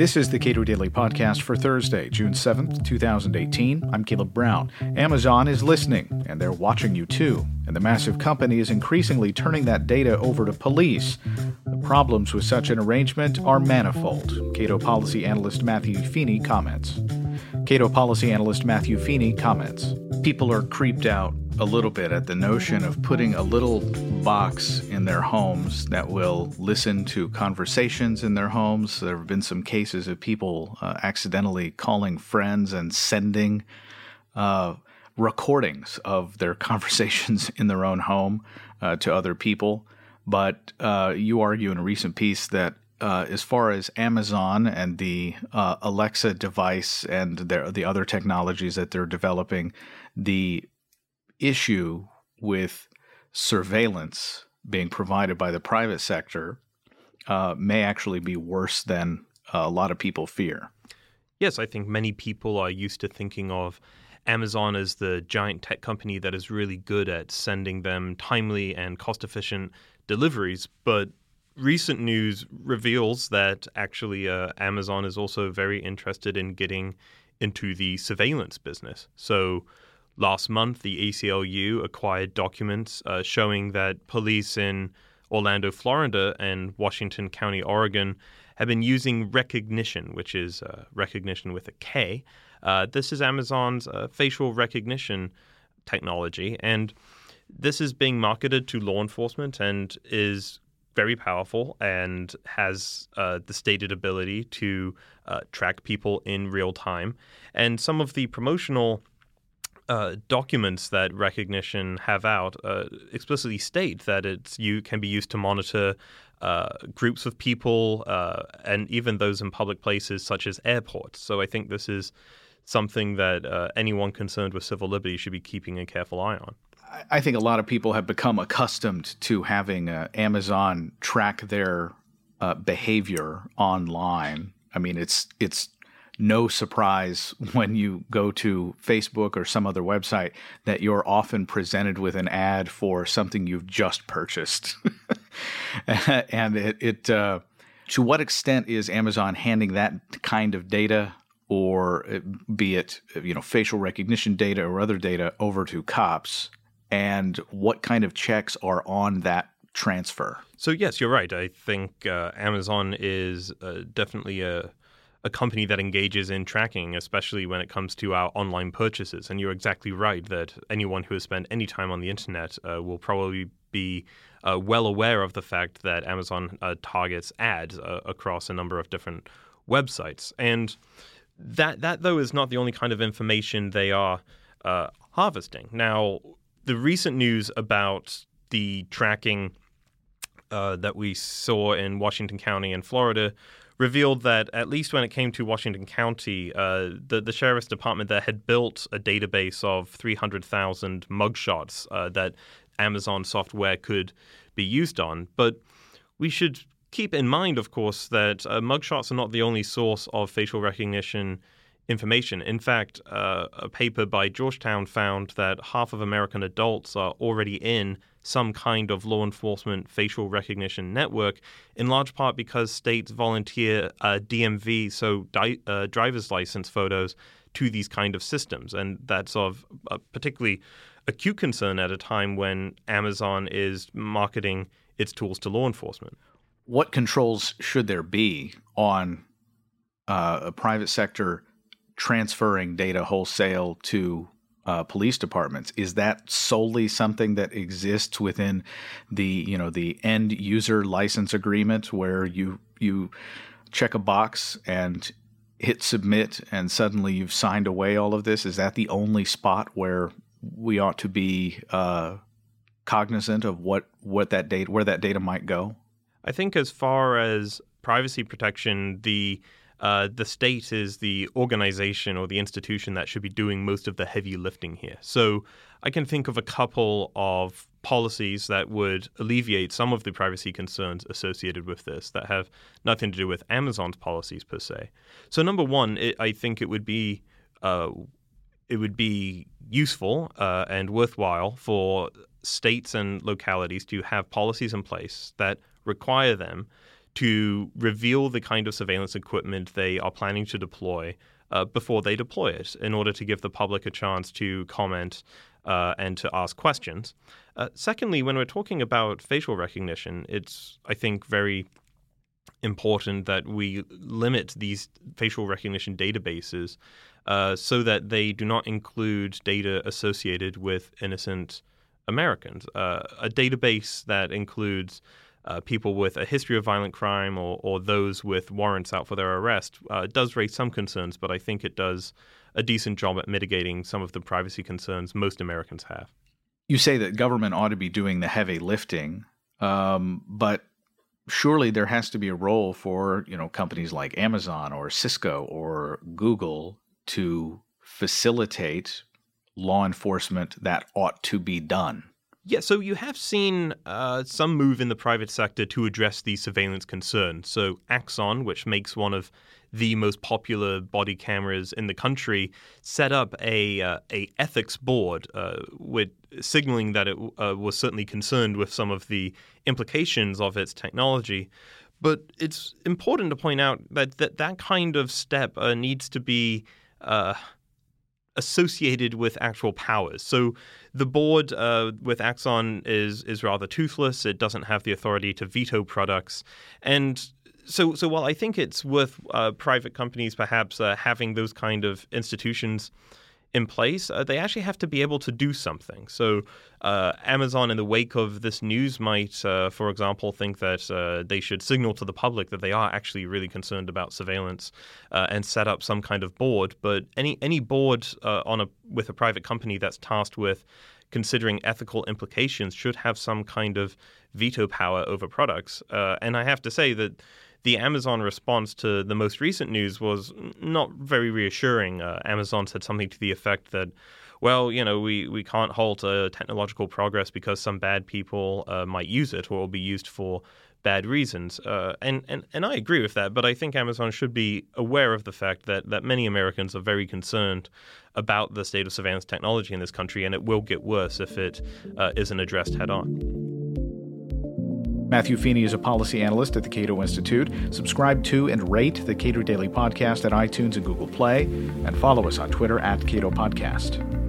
This is the Cato Daily Podcast for Thursday, June 7th, 2018. I'm Caleb Brown. Amazon is listening, and they're watching you too. And the massive company is increasingly turning that data over to police. The problems with such an arrangement are manifold. Cato policy analyst Matthew Feeney comments. Cato policy analyst Matthew Feeney comments. People are creeped out a little bit at the notion of putting a little box in their homes that will listen to conversations in their homes. There have been some cases of people uh, accidentally calling friends and sending uh, recordings of their conversations in their own home uh, to other people. But uh, you argue in a recent piece that uh, as far as Amazon and the uh, Alexa device and their, the other technologies that they're developing, the issue with surveillance being provided by the private sector uh, may actually be worse than a lot of people fear. Yes, I think many people are used to thinking of Amazon as the giant tech company that is really good at sending them timely and cost efficient deliveries. But recent news reveals that actually uh, Amazon is also very interested in getting into the surveillance business. So Last month, the ACLU acquired documents uh, showing that police in Orlando, Florida, and Washington County, Oregon, have been using Rekognition, which is uh, Rekognition with a K. Uh, this is Amazon's uh, facial recognition technology, and this is being marketed to law enforcement and is very powerful and has uh, the stated ability to uh, track people in real time. And some of the promotional uh, documents that Rekognition have out uh, explicitly state that it's you can be used to monitor uh, groups of people uh, and even those in public places such as airports. So I think this is something that uh, anyone concerned with civil liberty should be keeping a careful eye on. I think a lot of people have become accustomed to having uh, Amazon track their behavior online. I mean, it's it's no surprise when you go to Facebook or some other website that you're often presented with an ad for something you've just purchased. and it, it uh, to what extent is Amazon handing that kind of data or uh, be it you know facial recognition data or other data over to cops? And what kind of checks are on that transfer? So yes you're right. I think uh, amazon is uh, definitely a a company that engages in tracking, especially when it comes to our online purchases. And you're exactly right that anyone who has spent any time on the internet uh, will probably be uh, well aware of the fact that Amazon uh, targets ads uh, across a number of different websites. And that, that, though, is not the only kind of information they are uh, harvesting. Now, the recent news about the tracking uh, that we saw in Washington County and Florida revealed that at least when it came to Washington County, uh, the the sheriff's department there had built a database of 300,000 mugshots uh, that Amazon software could be used on. But we should keep in mind, of course, that uh, mugshots are not the only source of facial recognition information. In fact, uh, a paper by Georgetown found that half of American adults are already in some kind of law enforcement facial recognition network, in large part because states volunteer uh, DMV, so di- uh, driver's license photos, to these kind of systems. And that's of a particularly acute concern at a time when Amazon is marketing its tools to law enforcement. What controls should there be on uh, a private sector transferring data wholesale to uh, police departments. Is that solely something that exists within the you know the end user license agreement where you you check a box and hit submit and suddenly you've signed away all of this? Is that the only spot where we ought to be uh, cognizant of what what that data where that data might go? I think as far as privacy protection, the uh, the state is the organization or the institution that should be doing most of the heavy lifting here. So I can think of a couple of policies that would alleviate some of the privacy concerns associated with this that have nothing to do with Amazon's policies per se. So number one, it, I think it would be uh, it would be useful uh, and worthwhile for states and localities to have policies in place that require them to reveal the kind of surveillance equipment they are planning to deploy uh, before they deploy it in order to give the public a chance to comment uh, and to ask questions. Uh, secondly, when we're talking about facial recognition, it's, I think, very important that we limit these facial recognition databases uh, so that they do not include data associated with innocent Americans. Uh, a database that includes uh, people with a history of violent crime or, or those with warrants out for their arrest uh, does raise some concerns, but I think it does a decent job at mitigating some of the privacy concerns most Americans have. You say that government ought to be doing the heavy lifting, um, but surely there has to be a role for you know companies like Amazon or Cisco or Google to facilitate law enforcement that ought to be done. Yeah, so you have seen uh, some move in the private sector to address these surveillance concerns. So Axon, which makes one of the most popular body cameras in the country, set up a uh, a ethics board uh, with signaling that it uh, was certainly concerned with some of the implications of its technology. But it's important to point out that that, that kind of step uh, needs to be uh, associated with actual powers. So the board uh, with Axon is is rather toothless. It doesn't have the authority to veto products, and so so while I think it's worth uh, private companies perhaps uh, having those kind of institutions in place, uh, they actually have to be able to do something. So, uh, Amazon, in the wake of this news, might, uh, for example, think that uh, they should signal to the public that they are actually really concerned about surveillance uh, and set up some kind of board. But any any board uh, on a with a private company that's tasked with considering ethical implications should have some kind of veto power over products. and I have to say that the Amazon response to the most recent news was not very reassuring. Uh, Amazon said something to the effect that, well, you know, we, we can't halt uh, technological progress because some bad people uh, might use it or will be used for bad reasons. Uh, and, and, and I agree with that, but I think Amazon should be aware of the fact that, that many Americans are very concerned about the state of surveillance technology in this country, and it will get worse if it uh, not addressed head on. Matthew Feeney is a policy analyst at the Cato Institute. Subscribe to and rate the Cato Daily Podcast at iTunes and Google Play, and follow us on Twitter at Cato Podcast.